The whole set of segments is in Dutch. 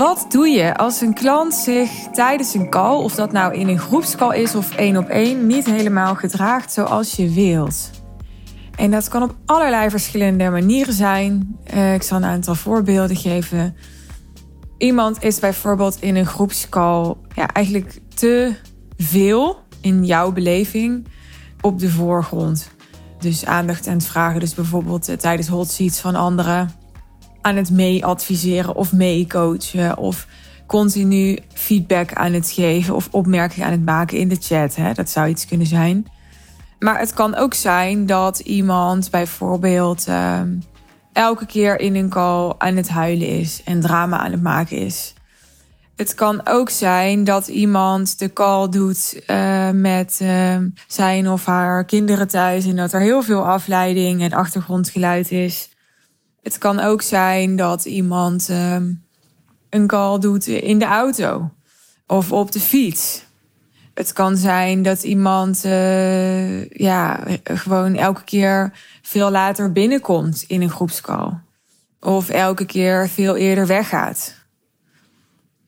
Wat doe je als een klant zich tijdens een call, of dat nou in een groepscall is of één op één, niet helemaal gedraagt zoals je wilt? En dat kan op allerlei verschillende manieren zijn. Uh, ik zal een aantal voorbeelden geven. Iemand is bijvoorbeeld in een groepscall ja, eigenlijk te veel in jouw beleving op de voorgrond. Dus aandacht aan het vragen. Dus bijvoorbeeld uh, tijdens hot seats van anderen aan het mee-adviseren of mee-coachen. Of continu feedback aan het geven of opmerkingen aan het maken in de chat. Hè? Dat zou iets kunnen zijn. Maar het kan ook zijn dat iemand bijvoorbeeld uh, elke keer in een call aan het huilen is en drama aan het maken is. Het kan ook zijn dat iemand de call doet uh, met uh, zijn of haar kinderen thuis en dat er heel veel afleiding en achtergrondgeluid is. Het kan ook zijn dat iemand ehm, een call doet in de auto of op de fiets. Het kan zijn dat iemand uh, ja, gewoon elke keer veel later binnenkomt in een groepscall. Of elke keer veel eerder weggaat.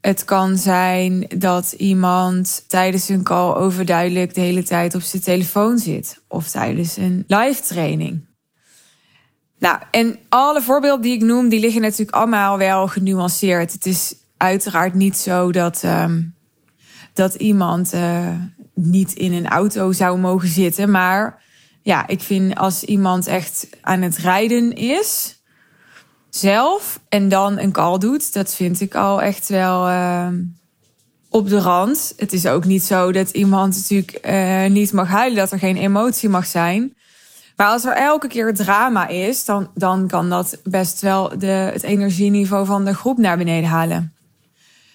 Het kan zijn dat iemand tijdens een call overduidelijk de hele tijd op zijn telefoon zit. Of tijdens een live training. Nou, en alle voorbeelden die ik noem, die liggen natuurlijk allemaal wel genuanceerd. Het is uiteraard niet zo dat, um, dat iemand uh, niet in een auto zou mogen zitten. Maar ja, ik vind als iemand echt aan het rijden is, zelf, en dan een call doet, dat vind ik al echt wel uh, op de rand. Het is ook niet zo dat iemand natuurlijk uh, niet mag huilen, dat er geen emotie mag zijn. Als er elke keer drama is, dan, dan kan dat best wel de, het energieniveau van de groep naar beneden halen.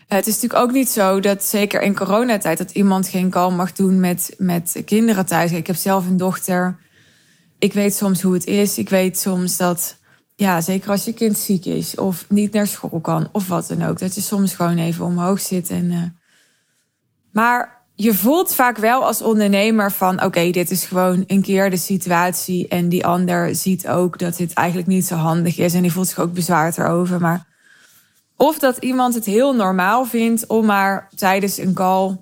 Het is natuurlijk ook niet zo dat zeker in coronatijd dat iemand geen kalm mag doen met, met kinderen thuis. Ik heb zelf een dochter. Ik weet soms hoe het is. Ik weet soms dat, ja, zeker als je kind ziek is of niet naar school kan of wat dan ook, dat je soms gewoon even omhoog zit. En, uh... Maar je voelt vaak wel als ondernemer van oké, dit is gewoon een keer de situatie. En die ander ziet ook dat dit eigenlijk niet zo handig is. En die voelt zich ook bezwaard erover. Maar of dat iemand het heel normaal vindt om maar tijdens een call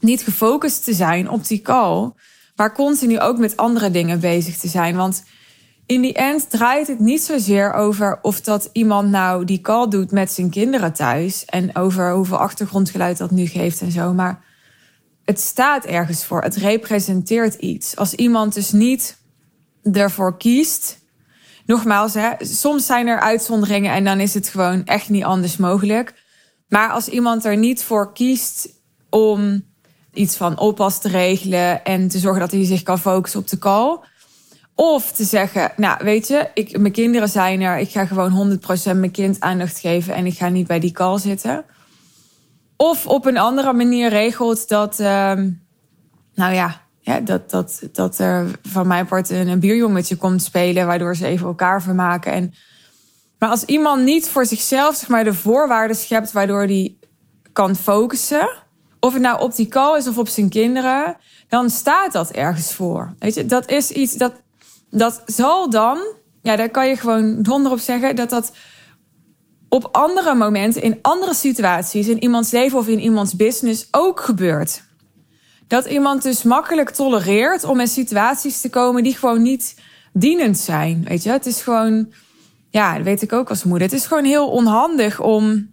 niet gefocust te zijn op die call. Maar continu ook met andere dingen bezig te zijn. Want in die end draait het niet zozeer over of dat iemand nou die call doet met zijn kinderen thuis. En over hoeveel achtergrondgeluid dat nu geeft en zo. Maar het staat ergens voor. Het representeert iets. Als iemand dus niet ervoor kiest. Nogmaals, hè, soms zijn er uitzonderingen en dan is het gewoon echt niet anders mogelijk. Maar als iemand er niet voor kiest om iets van oppas te regelen en te zorgen dat hij zich kan focussen op de call. Of te zeggen, nou weet je, ik, mijn kinderen zijn er, ik ga gewoon 100% mijn kind aandacht geven en ik ga niet bij die call zitten of op een andere manier regelt dat, uh, nou ja, ja, dat, dat, dat er van mijn part een, een bierjongetje komt spelen, waardoor ze even elkaar vermaken. En, maar als iemand niet voor zichzelf zeg maar, de voorwaarden schept waardoor die kan focussen, of het nou op die call is of op zijn kinderen, dan staat dat ergens voor. Weet je, dat is iets dat, dat zal dan, ja, daar kan je gewoon donder op zeggen, dat dat op andere momenten, in andere situaties, in iemands leven of in iemands business ook gebeurt. Dat iemand dus makkelijk tolereert om in situaties te komen die gewoon niet dienend zijn. Weet je, het is gewoon, ja, dat weet ik ook als moeder. Het is gewoon heel onhandig om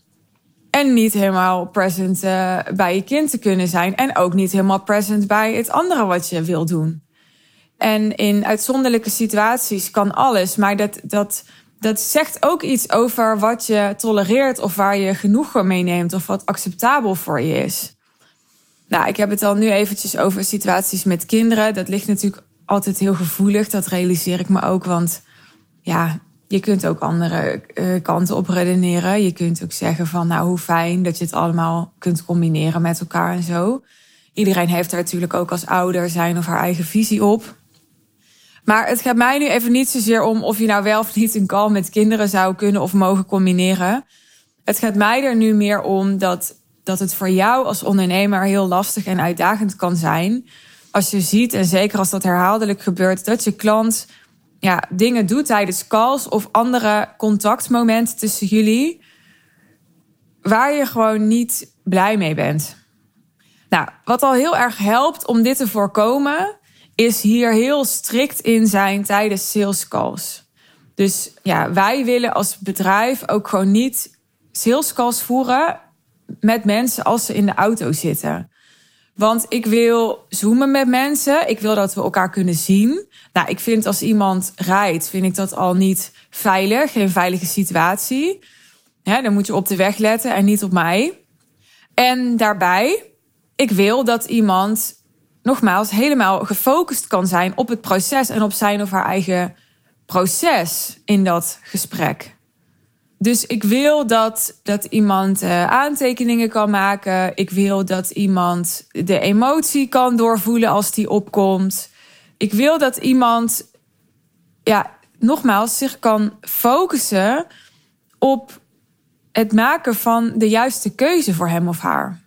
en niet helemaal present uh, bij je kind te kunnen zijn. En ook niet helemaal present bij het andere wat je wil doen. En in uitzonderlijke situaties kan alles, maar dat, dat dat zegt ook iets over wat je tolereert of waar je genoegen mee neemt of wat acceptabel voor je is. Nou, ik heb het al nu eventjes over situaties met kinderen. Dat ligt natuurlijk altijd heel gevoelig, dat realiseer ik me ook. Want ja, je kunt ook andere uh, kanten op redeneren. Je kunt ook zeggen van, nou, hoe fijn dat je het allemaal kunt combineren met elkaar en zo. Iedereen heeft er natuurlijk ook als ouder zijn of haar eigen visie op. Maar het gaat mij nu even niet zozeer om of je nou wel of niet een call met kinderen zou kunnen of mogen combineren. Het gaat mij er nu meer om dat, dat het voor jou als ondernemer heel lastig en uitdagend kan zijn. Als je ziet, en zeker als dat herhaaldelijk gebeurt, dat je klant ja, dingen doet tijdens calls of andere contactmomenten tussen jullie. waar je gewoon niet blij mee bent. Nou, wat al heel erg helpt om dit te voorkomen, is hier heel strikt in zijn tijdens sales calls. Dus ja, wij willen als bedrijf ook gewoon niet sales calls voeren met mensen als ze in de auto zitten. Want ik wil zoomen met mensen. Ik wil dat we elkaar kunnen zien. Nou, ik vind als iemand rijdt, vind ik dat al niet veilig. Geen veilige situatie. dan moet je op de weg letten en niet op mij. En daarbij, ik wil dat iemand nogmaals helemaal gefocust kan zijn op het proces en op zijn of haar eigen proces in dat gesprek. Dus ik wil dat, dat iemand uh, aantekeningen kan maken. Ik wil dat iemand de emotie kan doorvoelen als die opkomt. Ik wil dat iemand, ja, nogmaals, zich kan focussen op het maken van de juiste keuze voor hem of haar.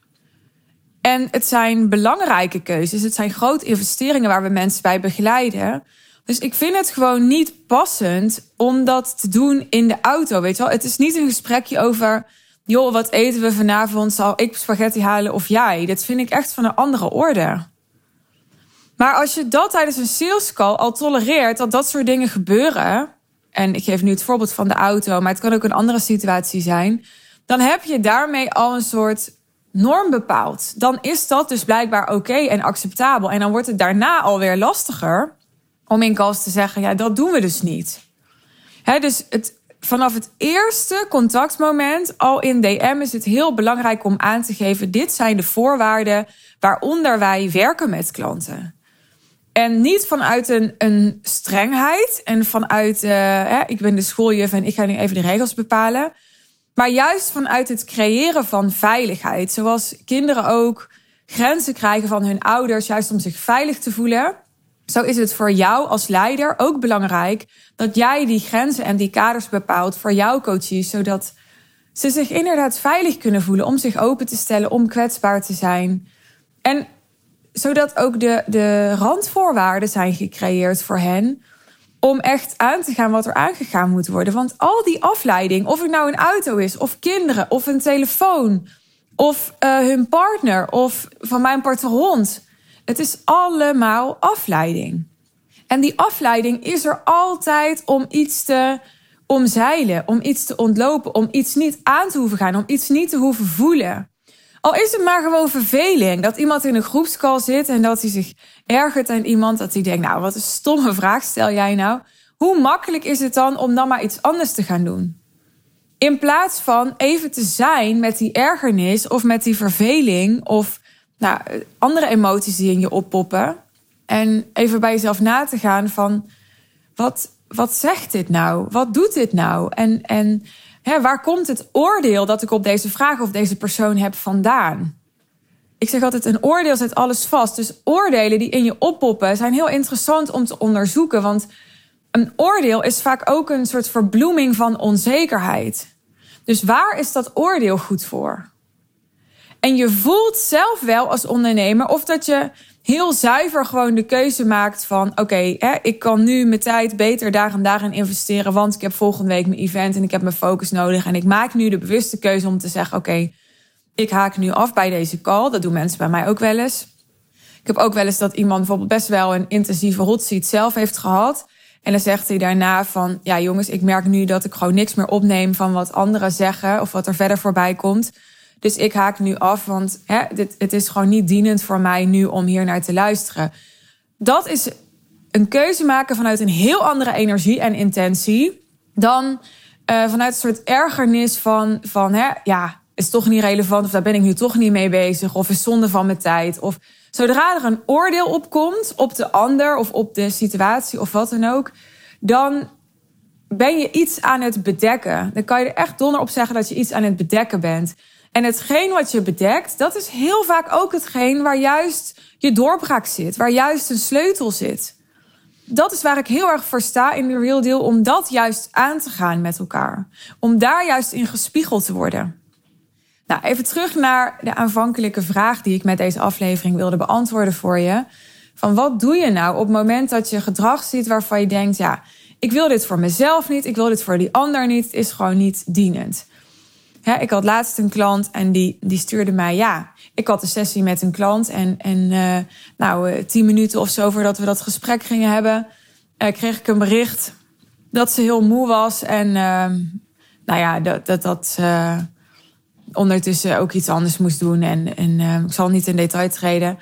En het zijn belangrijke keuzes. Het zijn grote investeringen waar we mensen bij begeleiden. Dus ik vind het gewoon niet passend om dat te doen in de auto. Weet je wel, het is niet een gesprekje over. joh, wat eten we vanavond? Zal ik spaghetti halen of jij? Dat vind ik echt van een andere orde. Maar als je dat tijdens een sales call al tolereert dat dat soort dingen gebeuren. En ik geef nu het voorbeeld van de auto, maar het kan ook een andere situatie zijn. Dan heb je daarmee al een soort norm bepaald. Dan is dat dus blijkbaar oké en acceptabel. En dan wordt het daarna alweer lastiger om in calls te zeggen, ja, dat doen we dus niet. Dus het, vanaf het eerste contactmoment, al in DM, is het heel belangrijk om aan te geven: dit zijn de voorwaarden waaronder wij werken met klanten. En niet vanuit een, strengheid en vanuit, uh, hè, ik ben de schooljuf en ik ga nu even de regels bepalen. Maar juist vanuit het creëren van veiligheid. Zoals kinderen ook grenzen krijgen van hun ouders, juist om zich veilig te voelen. Zo is het voor jou als leider ook belangrijk dat jij die grenzen en die kaders bepaalt voor jouw coaches, zodat ze zich inderdaad veilig kunnen voelen om zich open te stellen, om kwetsbaar te zijn. En zodat ook de, de randvoorwaarden zijn gecreëerd voor hen om echt aan te gaan wat er aangegaan moet worden. Want al die afleiding, of het nou een auto is, of kinderen, of een telefoon, of uh, hun partner, of van mijn part hond het is allemaal afleiding. En die afleiding is er altijd om iets te omzeilen, om iets te ontlopen, om iets niet aan te hoeven gaan, om iets niet te hoeven voelen. Al is het maar gewoon verveling dat iemand in een groepscall zit en dat hij zich ergert aan iemand, dat hij denkt, nou wat een stomme vraag stel jij nou. Hoe makkelijk is het dan om dan maar iets anders te gaan doen? In plaats van even te zijn met die ergernis of met die verveling of nou, andere emoties die in je oppoppen. En even bij jezelf na te gaan van wat, wat zegt dit nou? Wat doet dit nou? En, en hè, waar komt het oordeel dat ik op deze vraag of deze persoon heb vandaan? Ik zeg altijd, een oordeel zet alles vast. Dus oordelen die in je oppoppen zijn heel interessant om te onderzoeken. Want een oordeel is vaak ook een soort verbloeming van onzekerheid. Dus waar is dat oordeel goed voor? En je voelt zelf wel als ondernemer of dat je heel zuiver gewoon de keuze maakt van: oké, ik kan nu mijn tijd beter daar en daarin investeren, want ik heb volgende week mijn event en ik heb mijn focus nodig. En ik maak nu de bewuste keuze om te zeggen: oké, ik haak nu af bij deze call. Dat doen mensen bij mij ook wel eens. Ik heb ook wel eens dat iemand bijvoorbeeld best wel een intensieve hot seat zelf heeft gehad. En dan zegt hij daarna van, ja jongens, ik merk nu dat ik gewoon niks meer opneem van wat anderen zeggen of wat er verder voorbij komt. Dus ik haak nu af, want hè, dit, het is gewoon niet dienend voor mij nu om hier naar te luisteren. Dat is een keuze maken vanuit een heel andere energie en intentie dan uh, vanuit een soort ergernis van, van hè, ja, is toch niet relevant of daar ben ik nu toch niet mee bezig of is zonde van mijn tijd. Of zodra er een oordeel opkomt op de ander of op de situatie of wat dan ook, dan ben je iets aan het bedekken. Dan kan je er echt donder op zeggen dat je iets aan het bedekken bent. En hetgeen wat je bedekt, dat is heel vaak ook hetgeen waar juist je doorbraak zit, waar juist een sleutel zit. Dat is waar ik heel erg voor sta in de Real Deal, om dat juist aan te gaan met elkaar. Om daar juist in gespiegeld te worden. Nou, even terug naar de aanvankelijke vraag die ik met deze aflevering wilde beantwoorden voor je. Van wat doe je nou op het moment dat je gedrag ziet waarvan je denkt, ja, ik wil dit voor mezelf niet, ik wil dit voor die ander niet, het is gewoon niet dienend. Ik had laatst een klant en die, die stuurde mij, ja, ik had een sessie met een klant en, en uh, nou, uh, tien minuten of zo voordat we dat gesprek gingen hebben, uh, kreeg ik een bericht dat ze heel moe was en ehm, nou ja, dat dat, dat ondertussen ook iets anders moest doen en, en ik zal niet in detail treden.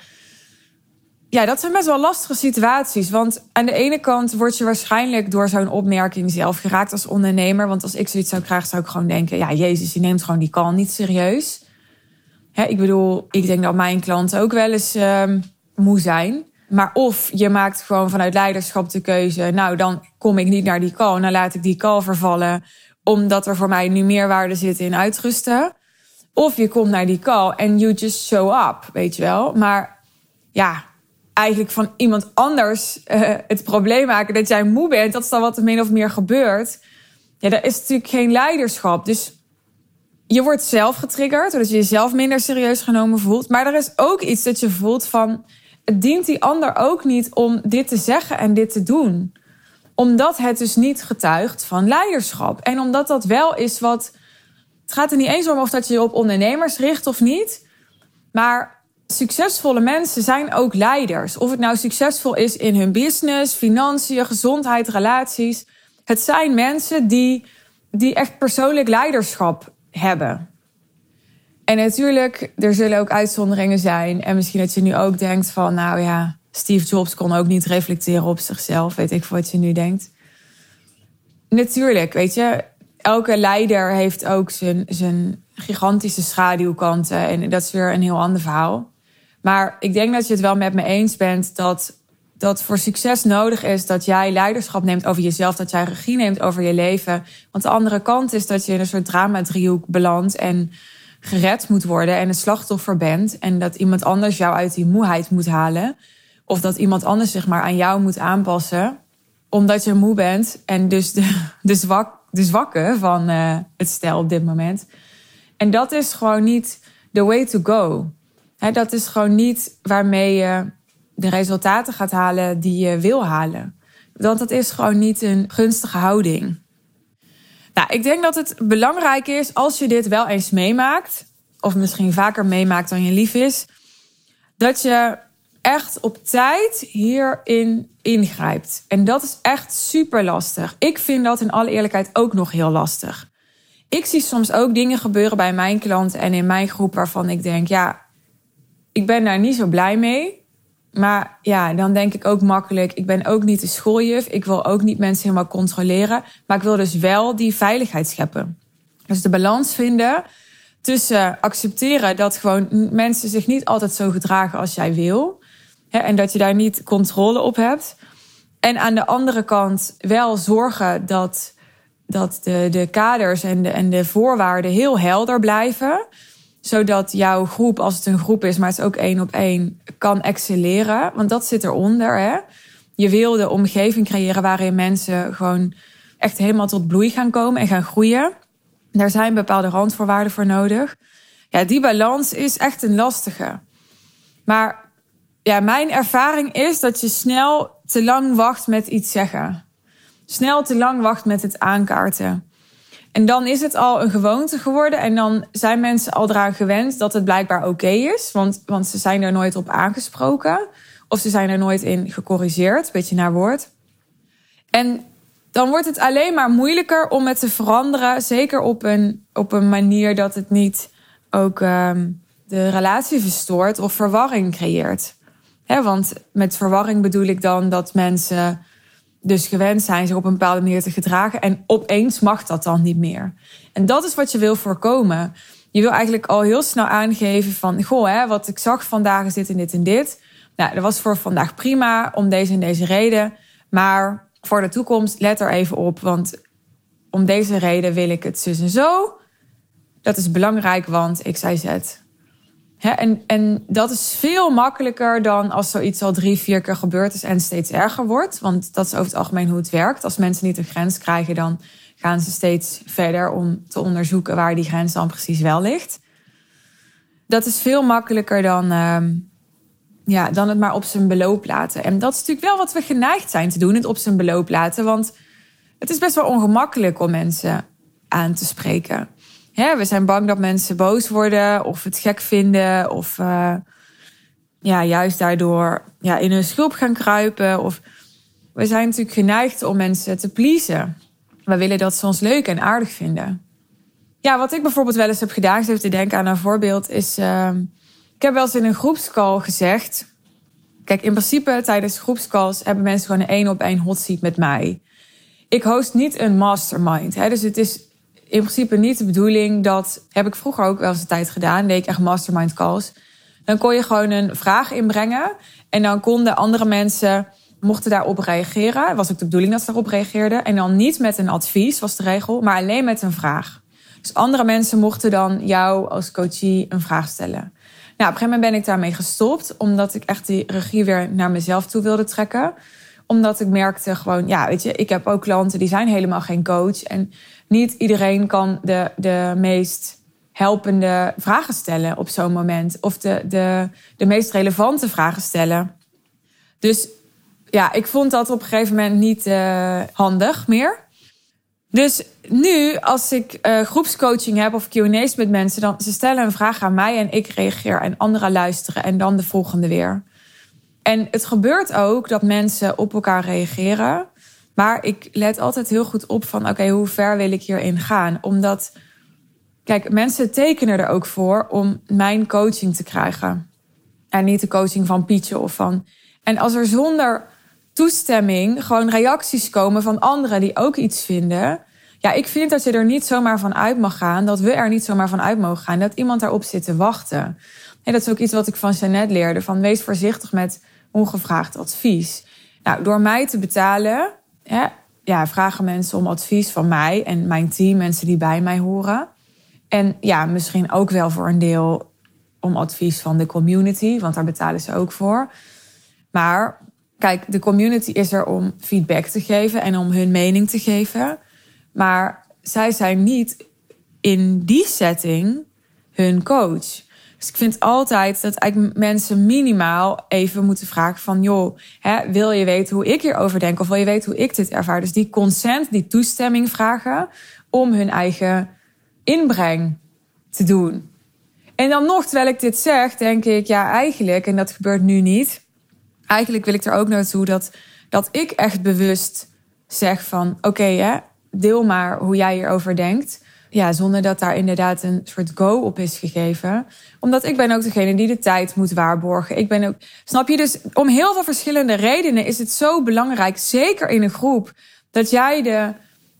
Ja, dat zijn best wel lastige situaties. Want aan de ene kant word je waarschijnlijk door zo'n opmerking zelf geraakt als ondernemer. Want als ik zoiets zou krijgen, zou ik gewoon denken: ja, Jezus, je neemt gewoon die call niet serieus. Ik bedoel, ik denk dat mijn klanten ook wel eens uh, moe zijn. Maar of je maakt gewoon vanuit leiderschap de keuze: nou, dan kom ik niet naar die call. Dan laat ik die call vervallen, omdat er voor mij nu meer waarde zit in uitrusten. Of je komt naar die call en you just show up, weet je wel. Maar ja, eigenlijk van iemand anders uh, het probleem maken dat jij moe bent, dat is dan wat er min of meer gebeurt. Ja, dat is natuurlijk geen leiderschap. Dus je wordt zelf getriggerd, doordat je jezelf minder serieus genomen voelt. Maar er is ook iets dat je voelt van, het dient die ander ook niet om dit te zeggen en dit te doen. Omdat het dus niet getuigt van leiderschap. En omdat dat wel is wat. Het gaat er niet eens om of dat je je op ondernemers richt of niet. Maar Succesvolle mensen zijn ook leiders. Of het nou succesvol is in hun business, financiën, gezondheid, relaties. Het zijn mensen die, die echt persoonlijk leiderschap hebben. En natuurlijk, er zullen ook uitzonderingen zijn. En misschien dat je nu ook denkt van, nou ja, Steve Jobs kon ook niet reflecteren op zichzelf. Weet ik wat je nu denkt. Natuurlijk, weet je, elke leider heeft ook zijn, zijn gigantische schaduwkanten. En dat is weer een heel ander verhaal. Maar ik denk dat je het wel met me eens bent dat dat voor succes nodig is dat jij leiderschap neemt over jezelf, dat jij regie neemt over je leven. Want de andere kant is dat je in een soort drama-driehoek belandt en gered moet worden en een slachtoffer bent. En dat iemand anders jou uit die moeheid moet halen. Of dat iemand anders zich maar aan jou moet aanpassen, omdat je moe bent en dus de, de, zwak, de zwakke van uh, het stel op dit moment. En dat is gewoon niet the way to go dat is gewoon niet waarmee je de resultaten gaat halen die je wil halen. Want dat is gewoon niet een gunstige houding. Nou, ik denk dat het belangrijk is als je dit wel eens meemaakt, of misschien vaker meemaakt dan je lief is, dat je echt op tijd hierin ingrijpt. En dat is echt super lastig. Ik vind dat in alle eerlijkheid ook nog heel lastig. Ik zie soms ook dingen gebeuren bij mijn klanten en in mijn groep waarvan ik denk, ja, ik ben daar niet zo blij mee. Maar ja, dan denk ik ook makkelijk, ik ben ook niet de schooljuf. Ik wil ook niet mensen helemaal controleren. Maar ik wil dus wel die veiligheid scheppen. Dus de balans vinden tussen accepteren dat gewoon mensen zich niet altijd zo gedragen als jij wil. Hè, en dat je daar niet controle op hebt. En aan de andere kant wel zorgen dat, dat de, de kaders en de, en de voorwaarden heel helder blijven zodat jouw groep, als het een groep is, maar het is ook één op één, kan excelleren. Want dat zit eronder. Hè? Je wil de omgeving creëren waarin mensen gewoon echt helemaal tot bloei gaan komen en gaan groeien. Daar zijn bepaalde randvoorwaarden voor nodig. Ja, die balans is echt een lastige. Maar ja, mijn ervaring is dat je snel te lang wacht met iets zeggen. Snel te lang wacht met het aankaarten. En dan is het al een gewoonte geworden. En dan zijn mensen al eraan gewend dat het blijkbaar oké is. Want, want ze zijn er nooit op aangesproken. Of ze zijn er nooit in gecorrigeerd, beetje naar woord. En dan wordt het alleen maar moeilijker om het te veranderen. Zeker op een, op een manier dat het niet ook um, de relatie verstoort of verwarring creëert. Want met verwarring bedoel ik dan dat mensen dus gewend zijn zich op een bepaalde manier te gedragen. En opeens mag dat dan niet meer. En dat is wat je wil voorkomen. Je wil eigenlijk al heel snel aangeven van... goh, hè, wat ik zag vandaag is dit en dit en dit. Nou, dat was voor vandaag prima, om deze en deze reden. Maar voor de toekomst, let er even op. Want om deze reden wil ik het zus en zo. Dat is belangrijk, want ik zei zet en, en dat is veel makkelijker dan als zoiets al drie, vier keer gebeurd is en steeds erger wordt. Want dat is over het algemeen hoe het werkt. Als mensen niet een grens krijgen, dan gaan ze steeds verder om te onderzoeken waar die grens dan precies wel ligt. Dat is veel makkelijker dan, uh, ja, dan het maar op zijn beloop laten. En dat is natuurlijk wel wat we geneigd zijn te doen, het op zijn beloop laten. Want het is best wel ongemakkelijk om mensen aan te spreken we zijn bang dat mensen boos worden of het gek vinden of uh, ja, juist daardoor ja, in hun schulp gaan kruipen. Of we zijn natuurlijk geneigd om mensen te pleasen. We willen dat ze ons leuk en aardig vinden. Ja, wat ik bijvoorbeeld wel eens heb gedaan, ik te denken aan een voorbeeld, is. Uh, ik heb wel eens in een groepscall gezegd. Kijk, in principe tijdens groepscalls hebben mensen gewoon een één op één hot seat met mij. Ik host niet een mastermind. Hè? Dus het is in principe niet de bedoeling dat. Heb ik vroeger ook wel eens een tijd gedaan. Deed ik echt mastermind calls. Dan kon je gewoon een vraag inbrengen. En dan konden andere mensen. mochten daarop reageren. Was ook de bedoeling dat ze daarop reageerden. En dan niet met een advies, was de regel. Maar alleen met een vraag. Dus andere mensen mochten dan jou als coachie een vraag stellen. Nou, op een gegeven moment ben ik daarmee gestopt, omdat ik echt die regie weer naar mezelf toe wilde trekken. Omdat ik merkte gewoon, ja, weet je, ik heb ook klanten die zijn helemaal geen coach. En niet iedereen kan de, de meest helpende vragen stellen op zo'n moment. Of de, de, de meest relevante vragen stellen. Dus ja, ik vond dat op een gegeven moment niet uh, handig meer. Dus nu, als ik uh, groepscoaching heb of QA's met mensen, dan ze stellen een vraag aan mij en ik reageer en anderen luisteren en dan de volgende weer. En het gebeurt ook dat mensen op elkaar reageren. Maar ik let altijd heel goed op van oké, hoe ver wil ik hierin gaan? Omdat, kijk, mensen tekenen er ook voor om mijn coaching te krijgen. En niet de coaching van Pietje of van. En als er zonder toestemming gewoon reacties komen van anderen die ook iets vinden. Ja, ik vind dat je er niet zomaar van uit mag gaan. Dat we er niet zomaar van uit mogen gaan. Dat iemand daarop zit te wachten. En dat is ook iets wat ik van Jeannette leerde. Van wees voorzichtig met ongevraagd advies. Nou, door mij te betalen, hè, ja, vragen mensen om advies van mij en mijn team, mensen die bij mij horen. En ja, misschien ook wel voor een deel om advies van de community, want daar betalen ze ook voor. Maar Kijk, de community is er om feedback te geven en om hun mening te geven. Maar zij zijn niet in die setting hun coach. Dus ik vind altijd dat eigenlijk mensen minimaal even moeten vragen van... joh, hè, wil je weten hoe ik hierover denk of wil je weten hoe ik dit ervaar? Dus die consent, die toestemming vragen om hun eigen inbreng te doen. En dan nog, terwijl ik dit zeg, denk ik, ja eigenlijk, en dat gebeurt nu niet eigenlijk wil ik er ook naartoe dat, dat ik echt bewust zeg van... oké, deel maar hoe jij hierover denkt. Ja, zonder dat daar inderdaad een soort go op is gegeven. Omdat ik ben ook degene die de tijd moet waarborgen. Ik ben ook, snap je? Dus om heel veel verschillende redenen is het zo belangrijk, zeker in een groep, dat jij de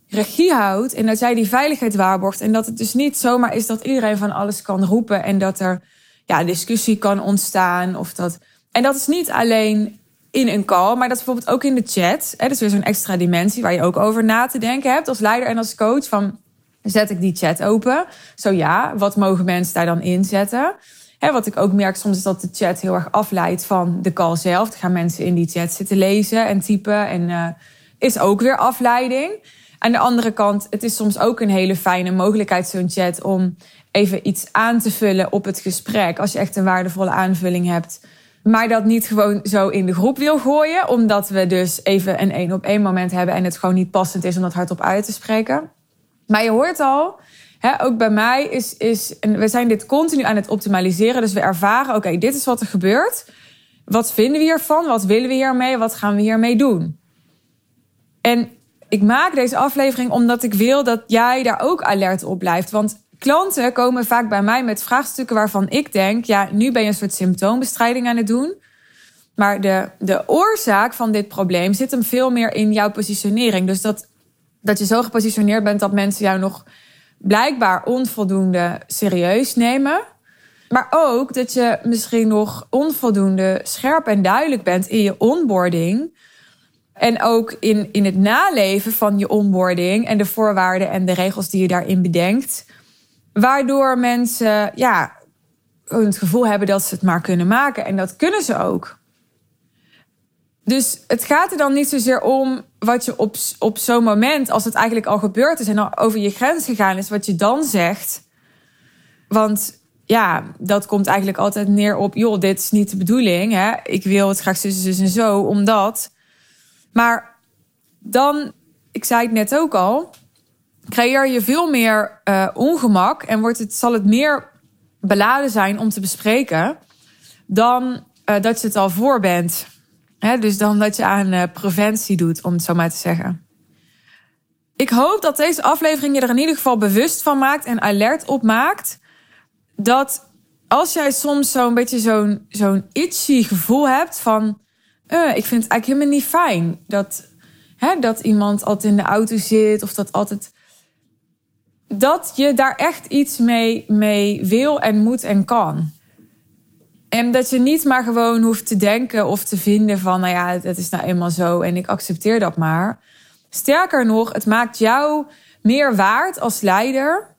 regie houdt en dat jij die veiligheid waarborgt. En dat het dus niet zomaar is dat iedereen van alles kan roepen en dat er ja, discussie kan ontstaan of dat en dat is niet alleen in een call, maar dat is bijvoorbeeld ook in de chat. Hè, dat is weer zo'n extra dimensie waar je ook over na te denken hebt als leider en als coach. Van zet ik die chat open? Zo ja, wat mogen mensen daar dan inzetten? Hè, wat ik ook merk soms is dat de chat heel erg afleidt van de call zelf. Dan gaan mensen in die chat zitten lezen en typen en uh, is ook weer afleiding. Aan de andere kant, het is soms ook een hele fijne mogelijkheid, zo'n chat, om even iets aan te vullen op het gesprek. Als je echt een waardevolle aanvulling hebt maar dat niet gewoon zo in de groep wil gooien. Omdat we dus even een één op één moment hebben en het gewoon niet passend is om dat hardop uit te spreken. Maar je hoort al, hè, ook bij mij is, is. En we zijn dit continu aan het optimaliseren. Dus we ervaren, oké, dit is wat er gebeurt. Wat vinden we hiervan? Wat willen we hiermee? Wat gaan we hiermee doen? En ik maak deze aflevering omdat ik wil dat jij daar ook alert op blijft. Want Klanten komen vaak bij mij met vraagstukken waarvan ik denk: ja, nu ben je een soort symptoombestrijding aan het doen. Maar de, de oorzaak van dit probleem zit hem veel meer in jouw positionering. Dus dat, dat je zo gepositioneerd bent dat mensen jou nog blijkbaar onvoldoende serieus nemen. Maar ook dat je misschien nog onvoldoende scherp en duidelijk bent in je onboarding. En ook in, in het naleven van je onboarding en de voorwaarden en de regels die je daarin bedenkt. Waardoor mensen ja, het gevoel hebben dat ze het maar kunnen maken. En dat kunnen ze ook. Dus het gaat er dan niet zozeer om wat je op, op zo'n moment, als het eigenlijk al gebeurd is en al over je grens gegaan is, wat je dan zegt. Want ja, dat komt eigenlijk altijd neer op, joh, dit is niet de bedoeling. Hè? Ik wil het graag zus, zus en zo, omdat. Maar dan, ik zei het net ook al, creëer je veel meer uh, ongemak en wordt het, zal het meer beladen zijn om te bespreken dan uh, dat je het al voor bent. Dus dan dat je aan uh, preventie doet, om het zo maar te zeggen. Ik hoop dat deze aflevering je er in ieder geval bewust van maakt en alert op maakt. Dat als jij soms zo'n beetje zo'n zo'n itchy gevoel hebt van... Uh, ik vind het eigenlijk helemaal niet fijn dat, hè, dat iemand altijd in de auto zit... of dat altijd dat je daar echt iets mee, mee wil en moet en kan. En dat je niet maar gewoon hoeft te denken of te vinden van, nou ja, het is nou eenmaal zo en ik accepteer dat maar. Sterker nog, het maakt jou meer waard als leider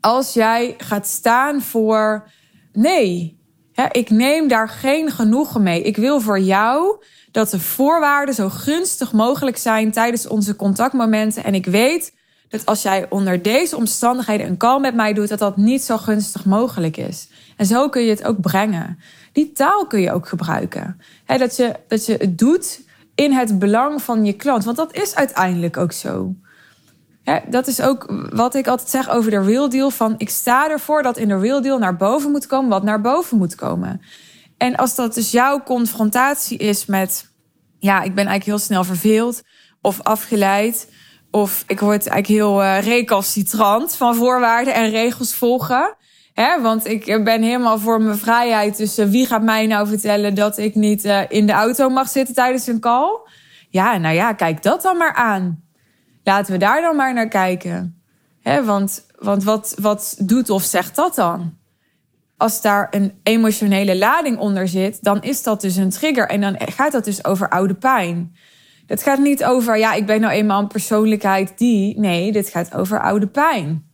als jij gaat staan voor, nee, hè, ik neem daar geen genoegen mee. Ik wil voor jou dat de voorwaarden zo gunstig mogelijk zijn tijdens onze contactmomenten. En ik weet dat als jij onder deze omstandigheden een call met mij doet, dat dat niet zo gunstig mogelijk is. En zo kun je het ook brengen. Die taal kun je ook gebruiken. dat, je, dat je het doet in het belang van je klant. Want dat is uiteindelijk ook zo. dat is ook wat ik altijd zeg over de real deal. Van ik sta ervoor dat in de real deal naar boven moet komen wat naar boven moet komen. En als dat dus jouw confrontatie is met... ja, ik ben eigenlijk heel snel verveeld of afgeleid of ik word eigenlijk heel uh, recalcitrant van voorwaarden en regels volgen. Hè, want ik ben helemaal voor mijn vrijheid. Dus uh, wie gaat mij nou vertellen dat ik niet uh, in de auto mag zitten tijdens een call? Ja, nou ja, kijk dat dan maar aan. Laten we daar dan maar naar kijken. Hè, want want wat, wat doet of zegt dat dan? Als daar een emotionele lading onder zit, dan is dat dus een trigger. En dan gaat dat dus over oude pijn. Het gaat niet over, ja, ik ben nou eenmaal een persoonlijkheid die. Nee, dit gaat over oude pijn.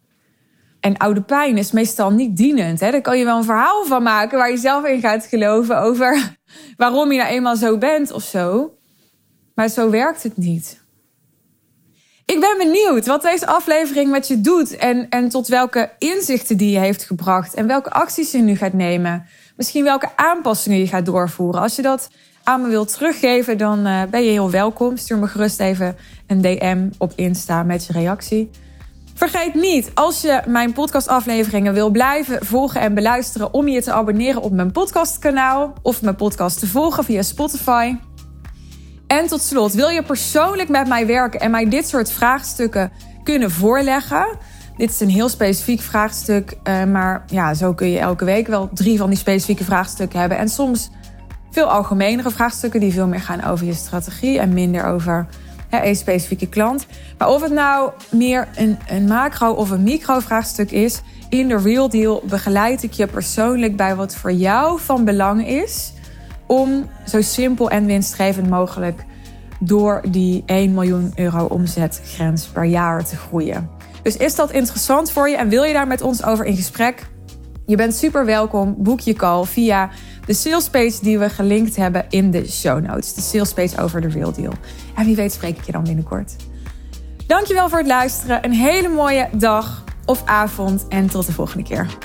En oude pijn is meestal niet dienend. Hè? Daar kan je wel een verhaal van maken waar je zelf in gaat geloven over waarom je nou eenmaal zo bent of zo. Maar zo werkt het niet. Ik ben benieuwd wat deze aflevering met je doet en, en tot welke inzichten die je heeft gebracht en welke acties je nu gaat nemen. Misschien welke aanpassingen je gaat doorvoeren. Als je dat aan me wilt teruggeven, dan uh, ben je heel welkom. Stuur me gerust even een DM op Insta met je reactie. Vergeet niet, als je mijn podcastafleveringen wil blijven volgen en beluisteren, om je te abonneren op mijn podcastkanaal of mijn podcast te volgen via Spotify. En tot slot, wil je persoonlijk met mij werken en mij dit soort vraagstukken kunnen voorleggen? Dit is een heel specifiek vraagstuk, uh, maar ja, zo kun je elke week wel drie van die specifieke vraagstukken hebben. En soms veel algemenere vraagstukken die veel meer gaan over je strategie en minder over hè, een specifieke klant. Maar of het nou meer een, een macro of een micro vraagstuk is, in de Real Deal begeleid ik je persoonlijk bij wat voor jou van belang is om zo simpel en winstgevend mogelijk door die 1 miljoen euro omzetgrens per jaar te groeien. Dus is dat interessant voor je en wil je daar met ons over in gesprek? Je bent super welkom. Boek je call via de sales page die we gelinkt hebben in de show notes. De sales page over de Real Deal. En wie weet spreek ik je dan binnenkort. Dankjewel voor het luisteren. Een hele mooie dag of avond en tot de volgende keer.